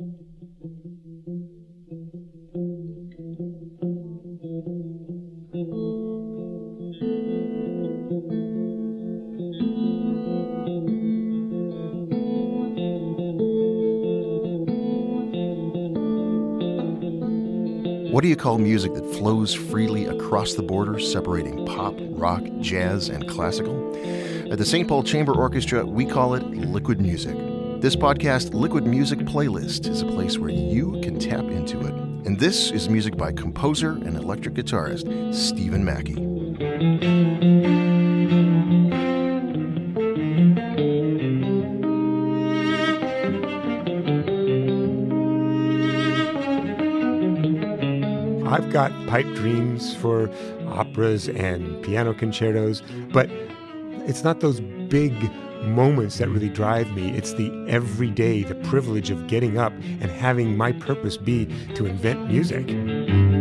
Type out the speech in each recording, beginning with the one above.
What do you call music that flows freely across the border, separating pop, rock, jazz, and classical? At the St. Paul Chamber Orchestra, we call it liquid music. This podcast, Liquid Music Playlist, is a place where you can tap into it. And this is music by composer and electric guitarist Steven Mackey. I've got pipe dreams for operas and piano concertos, but it's not those big moments that really drive me. It's the everyday, the privilege of getting up and having my purpose be to invent music.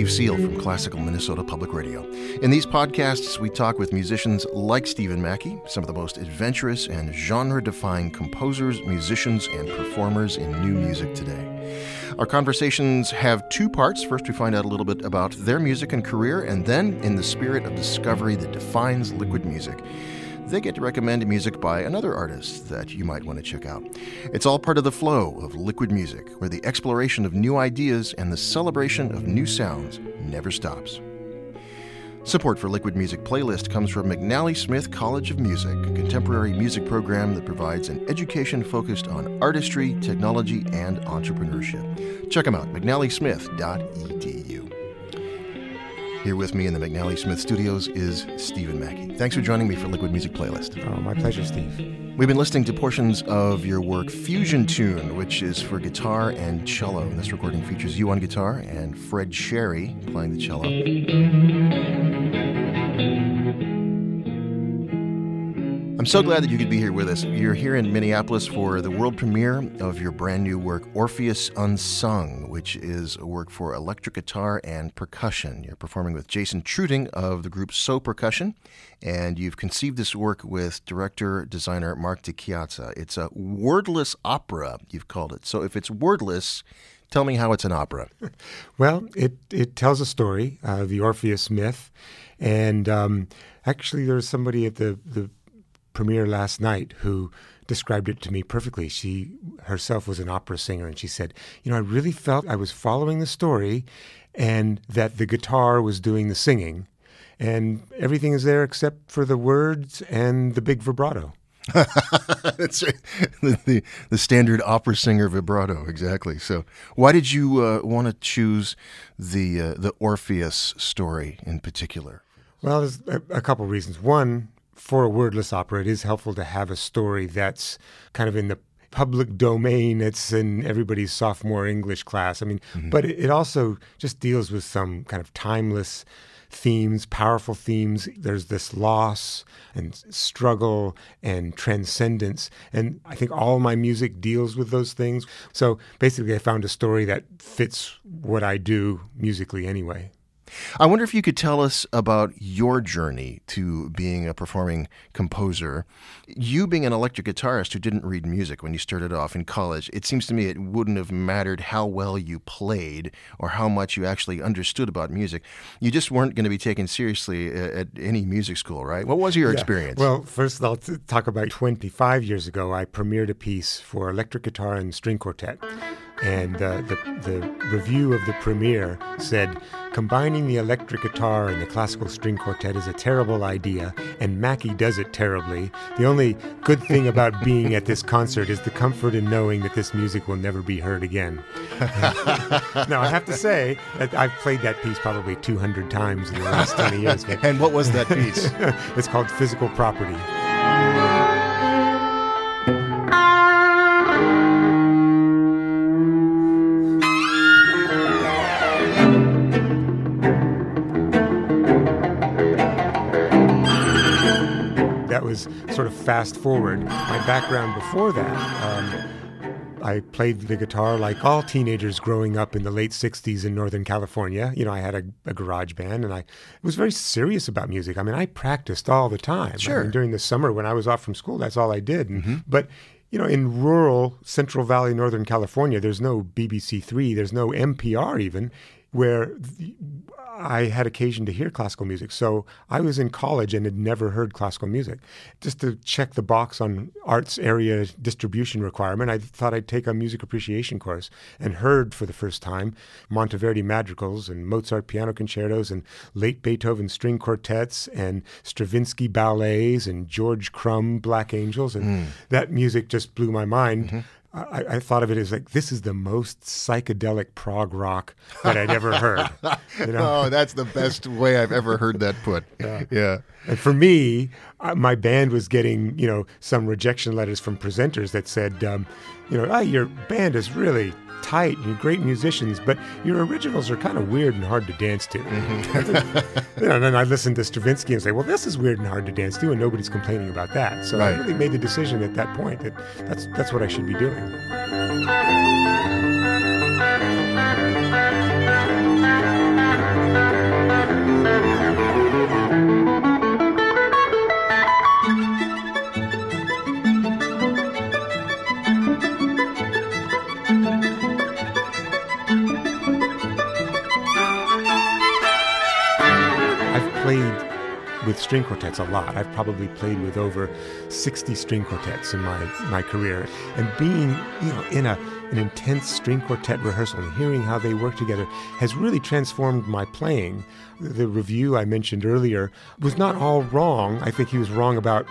Steve Seel from Classical Minnesota Public Radio. In these podcasts, we talk with musicians like Steven Mackey, some of the most adventurous and genre defying composers, musicians, and performers in new music today. Our conversations have two parts. First, we find out a little bit about their music and career, and then, in the spirit of discovery that defines liquid music, they get to recommend music by another artist that you might want to check out. It's all part of the flow of liquid music, where the exploration of new ideas and the celebration of new sounds never stops. Support for Liquid Music Playlist comes from McNally Smith College of Music, a contemporary music program that provides an education focused on artistry, technology, and entrepreneurship. Check them out, mcnallysmith.edu. Here with me in the McNally Smith studios is Steven Mackey. Thanks for joining me for Liquid Music Playlist. Oh, my pleasure, Steve. We've been listening to portions of your work, Fusion Tune, which is for guitar and cello. And this recording features you on guitar and Fred Sherry playing the cello. I'm so glad that you could be here with us. You're here in Minneapolis for the world premiere of your brand new work, Orpheus Unsung, which is a work for electric guitar and percussion. You're performing with Jason Treuting of the group So Percussion, and you've conceived this work with director designer Mark DeChiazza. It's a wordless opera, you've called it. So if it's wordless, tell me how it's an opera. Well, it, it tells a story, uh, the Orpheus myth. And um, actually, there was somebody at the, the premiere last night who described it to me perfectly. She herself was an opera singer, and she said, You know, I really felt I was following the story and that the guitar was doing the singing, and everything is there except for the words and the big vibrato. That's right. The, the, the, standard opera singer vibrato, exactly. So, why did you uh, want to choose the uh, the Orpheus story in particular? Well, there's a, a couple reasons. One, for a wordless opera, it is helpful to have a story that's kind of in the public domain. It's in everybody's sophomore English class. I mean, mm-hmm. but it, it also just deals with some kind of timeless themes, powerful themes. There's this loss and struggle and transcendence. And I think all my music deals with those things. So basically, I found a story that fits what I do musically anyway. I wonder if you could tell us about your journey to being a performing composer. You being an electric guitarist who didn't read music when you started off in college, it seems to me it wouldn't have mattered how well you played or how much you actually understood about music. You just weren't going to be taken seriously uh, at any music school, right? What was your yeah. experience? Well, first I'll talk about 25 years ago. I premiered a piece for electric guitar and string quartet. And uh, the, the review of the premiere said, combining the electric guitar and the classical string quartet is a terrible idea, and Mackey does it terribly. The only good thing about being at this concert is the comfort in knowing that this music will never be heard again. now, I have to say that I've played that piece probably 200 times in the last 20 years. and what was that piece? it's called Physical Property. Was sort of fast forward. My background before that, um, I played the guitar like all teenagers growing up in the late 60s in Northern California. You know, I had a, a garage band and I was very serious about music. I mean, I practiced all the time. Sure. I mean, during the summer when I was off from school, that's all I did. Mm-hmm. But you know, in rural Central Valley, Northern California, there's no BBC Three, there's no NPR even, where I had occasion to hear classical music. So I was in college and had never heard classical music. Just to check the box on arts area distribution requirement, I thought I'd take a music appreciation course and heard for the first time Monteverdi madrigals and Mozart piano concertos and late Beethoven string quartets and Stravinsky ballets and George Crumb Black Angels. And mm. that music just blew my mind. Mm-hmm. I, I, thought of it as like this is the most psychedelic prog rock that I'd ever heard. You know? oh, that's the best way I've ever heard that put. Yeah. yeah. And for me, uh, my band was getting you know some rejection letters from presenters that said, um, you know, oh, your band is really tight. and You're great musicians, but your originals are kind of weird and hard to dance to. Mm-hmm. you know, and then I listen to Stravinsky and say, well, this is weird and hard to dance to, and nobody's complaining about that. So right. I really made the decision at that point that that's that's what I should be doing. String quartets a lot. I've probably played with over 60 string quartets in my, my career. And being, you know, in a an intense string quartet rehearsal and hearing how they work together has really transformed my playing. The review I mentioned earlier was not all wrong. I think he was wrong about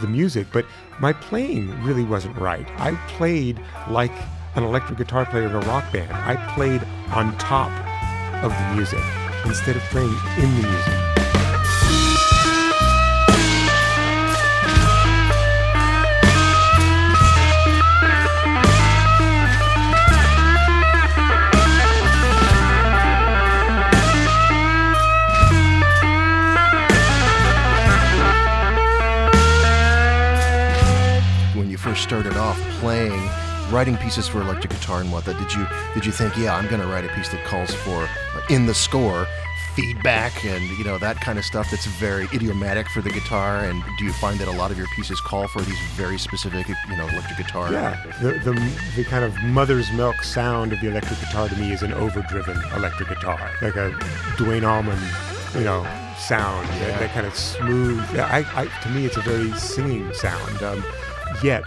the music, but my playing really wasn't right. I played like an electric guitar player in a rock band. I played on top of the music instead of playing in the music. Playing, writing pieces for electric guitar and whatnot, did you did you think, yeah, I'm going to write a piece that calls for in the score feedback and you know that kind of stuff that's very idiomatic for the guitar? And do you find that a lot of your pieces call for these very specific you know electric guitar? Yeah. The, the, the kind of mother's milk sound of the electric guitar to me is an overdriven electric guitar. Like a duane allman you know sound. Yeah. that, that, kind of smooth. I, I, to me it's a very singing sound. Um, yet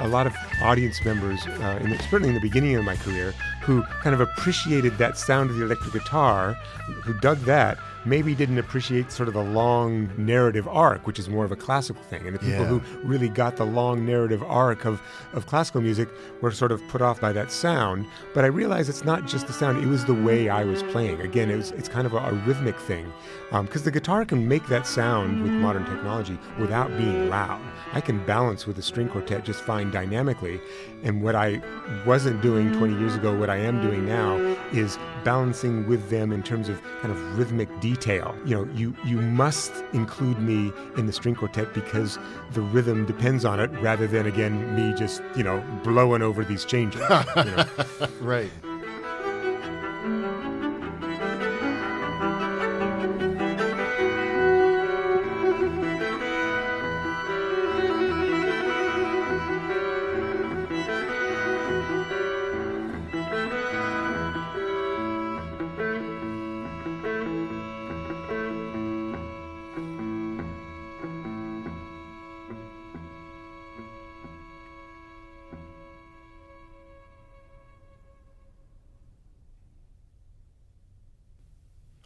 a lot of audience members, uh, in the, certainly in the beginning of my career, who kind of appreciated that sound of the electric guitar, who dug that, maybe didn't appreciate sort of the long narrative arc, which is more of a classical thing. And the people yeah. who really got the long narrative arc of, of classical music were sort of put off by that sound. But I realized it's not just the sound, it was the way I was playing. Again, it was, it's kind of a, a rhythmic thing. Because um, the guitar can make that sound with modern technology without being loud. I can balance with a string quartet just fine dynamically. And what I wasn't doing 20 years ago, what I am doing now, is balancing with them in terms of kind of rhythmic detail. You know, you you must include me in the string quartet because the rhythm depends on it, rather than again me just you know blowing over these changes. you know? right.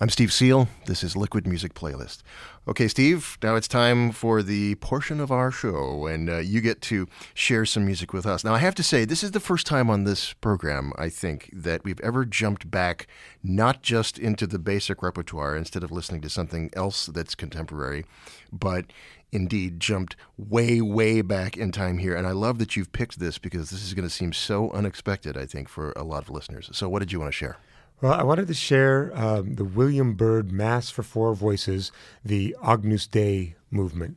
I'm Steve Seel. This is Liquid Music Playlist. Okay, Steve, now it's time for the portion of our show, and uh, you get to share some music with us. Now, I have to say, this is the first time on this program, I think, that we've ever jumped back not just into the basic repertoire instead of listening to something else that's contemporary, but indeed jumped way, way back in time here. And I love that you've picked this because this is going to seem so unexpected, I think, for a lot of listeners. So, what did you want to share? Well, I wanted to share um, the William Byrd Mass for Four Voices, the Agnus Dei movement.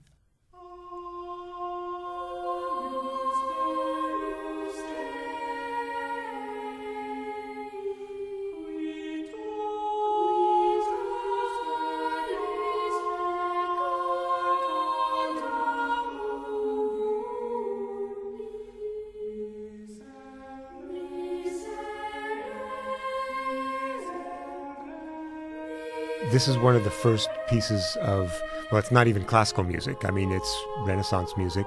This is one of the first pieces of, well, it's not even classical music. I mean, it's Renaissance music.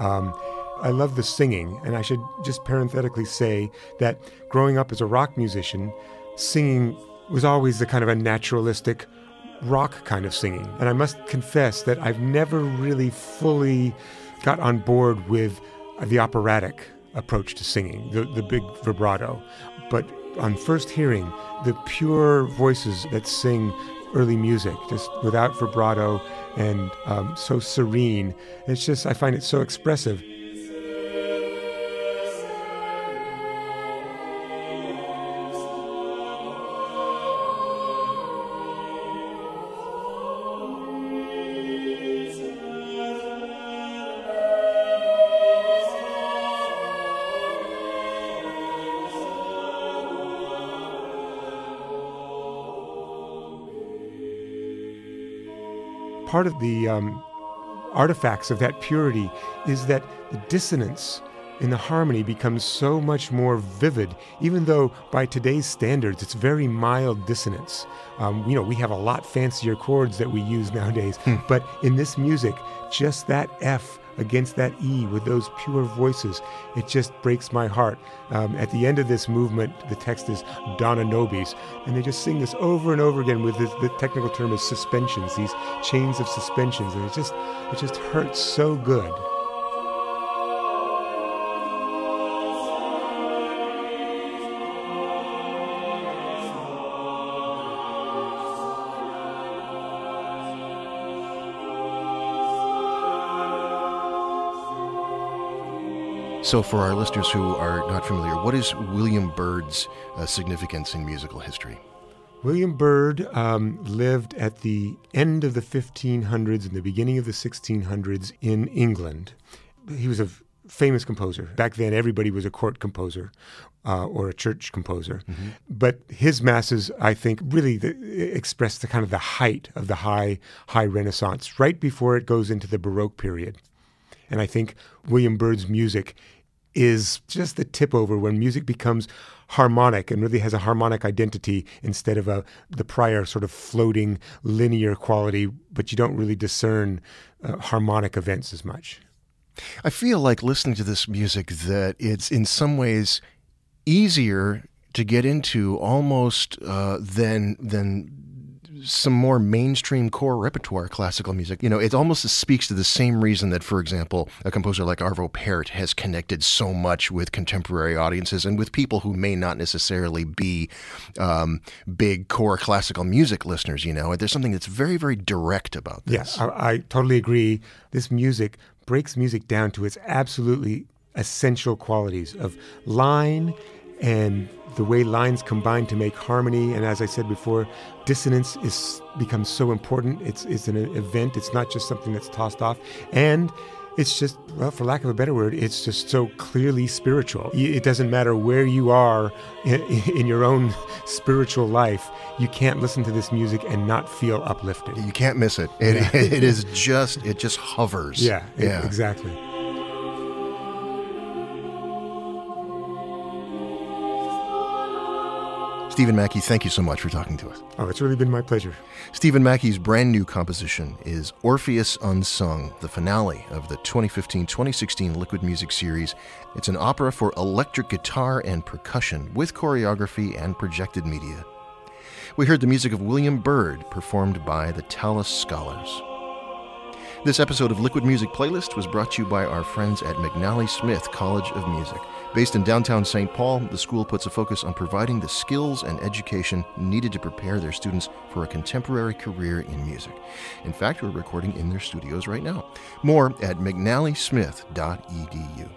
Um, I love the singing, and I should just parenthetically say that growing up as a rock musician, singing was always the kind of a naturalistic rock kind of singing. And I must confess that I've never really fully got on board with the operatic approach to singing, the, the big vibrato. But on first hearing, the pure voices that sing early music, just without vibrato and um, so serene, it's just, I find it so expressive. Part of the um, artifacts of that purity is that the dissonance in the harmony becomes so much more vivid, even though by today's standards it's very mild dissonance. Um, you know, we have a lot fancier chords that we use nowadays, hmm. but in this music, just that F against that E with those pure voices. It just breaks my heart. Um, at the end of this movement, the text is Dona Nobis, and they just sing this over and over again with this, the technical term is suspensions, these chains of suspensions, and it just it just hurts so good. So, for our listeners who are not familiar, what is William Byrd's uh, significance in musical history? William Byrd um, lived at the end of the 1500s and the beginning of the 1600s in England. He was a famous composer. Back then, everybody was a court composer uh, or a church composer. Mm-hmm. But his masses, I think, really the, express the kind of the height of the high high Renaissance, right before it goes into the Baroque period. And I think William Byrd's music is just the tip over when music becomes harmonic and really has a harmonic identity instead of a the prior sort of floating linear quality, but you don't really discern uh, harmonic events as much. I feel like listening to this music that it's in some ways easier to get into almost uh, than than some more mainstream core repertoire classical music. You know, it almost speaks to the same reason that, for example, a composer like Arvo Pärt has connected so much with contemporary audiences and with people who may not necessarily be um, big core classical music listeners. You know, there's something that's very, very direct about this. Yes, I, I totally agree. This music breaks music down to its absolutely essential qualities of line and the way lines combine to make harmony. And as I said before, dissonance is becomes so important. It's it's an event. It's not just something that's tossed off. And it's just, well, for lack of a better word, it's just so clearly spiritual. It doesn't matter where you are in, in your own spiritual life, you can't listen to this music and not feel uplifted. You can't miss it. It, yeah. it is just, it just hovers. Yeah, yeah. exactly. Steven Mackey, thank you so much for talking to us. Oh, it's really been my pleasure. Steven Mackey's brand new composition is Orpheus Unsung, the finale of the 2015 2016 Liquid Music series. It's an opera for electric guitar and percussion with choreography and projected media. We heard the music of William Byrd, performed by the Tallis Scholars. This episode of Liquid Music Playlist was brought to you by our friends at McNally Smith College of Music. Based in downtown St. Paul, the school puts a focus on providing the skills and education needed to prepare their students for a contemporary career in music. In fact, we're recording in their studios right now. More at mcnallysmith.edu.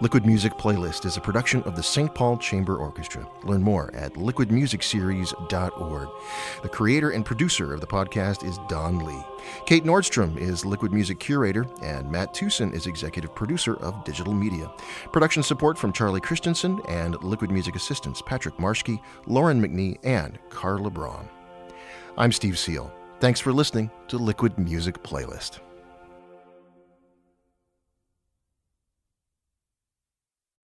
Liquid Music Playlist is a production of the St. Paul Chamber Orchestra. Learn more at liquidmusicseries.org. The creator and producer of the podcast is Don Lee. Kate Nordstrom is Liquid Music Curator, and Matt Tewson is Executive Producer of Digital Media. Production support from Charlie Christensen and Liquid Music Assistants Patrick Marshke, Lauren McNee, and Carl LeBron. I'm Steve Seel. Thanks for listening to Liquid Music Playlist.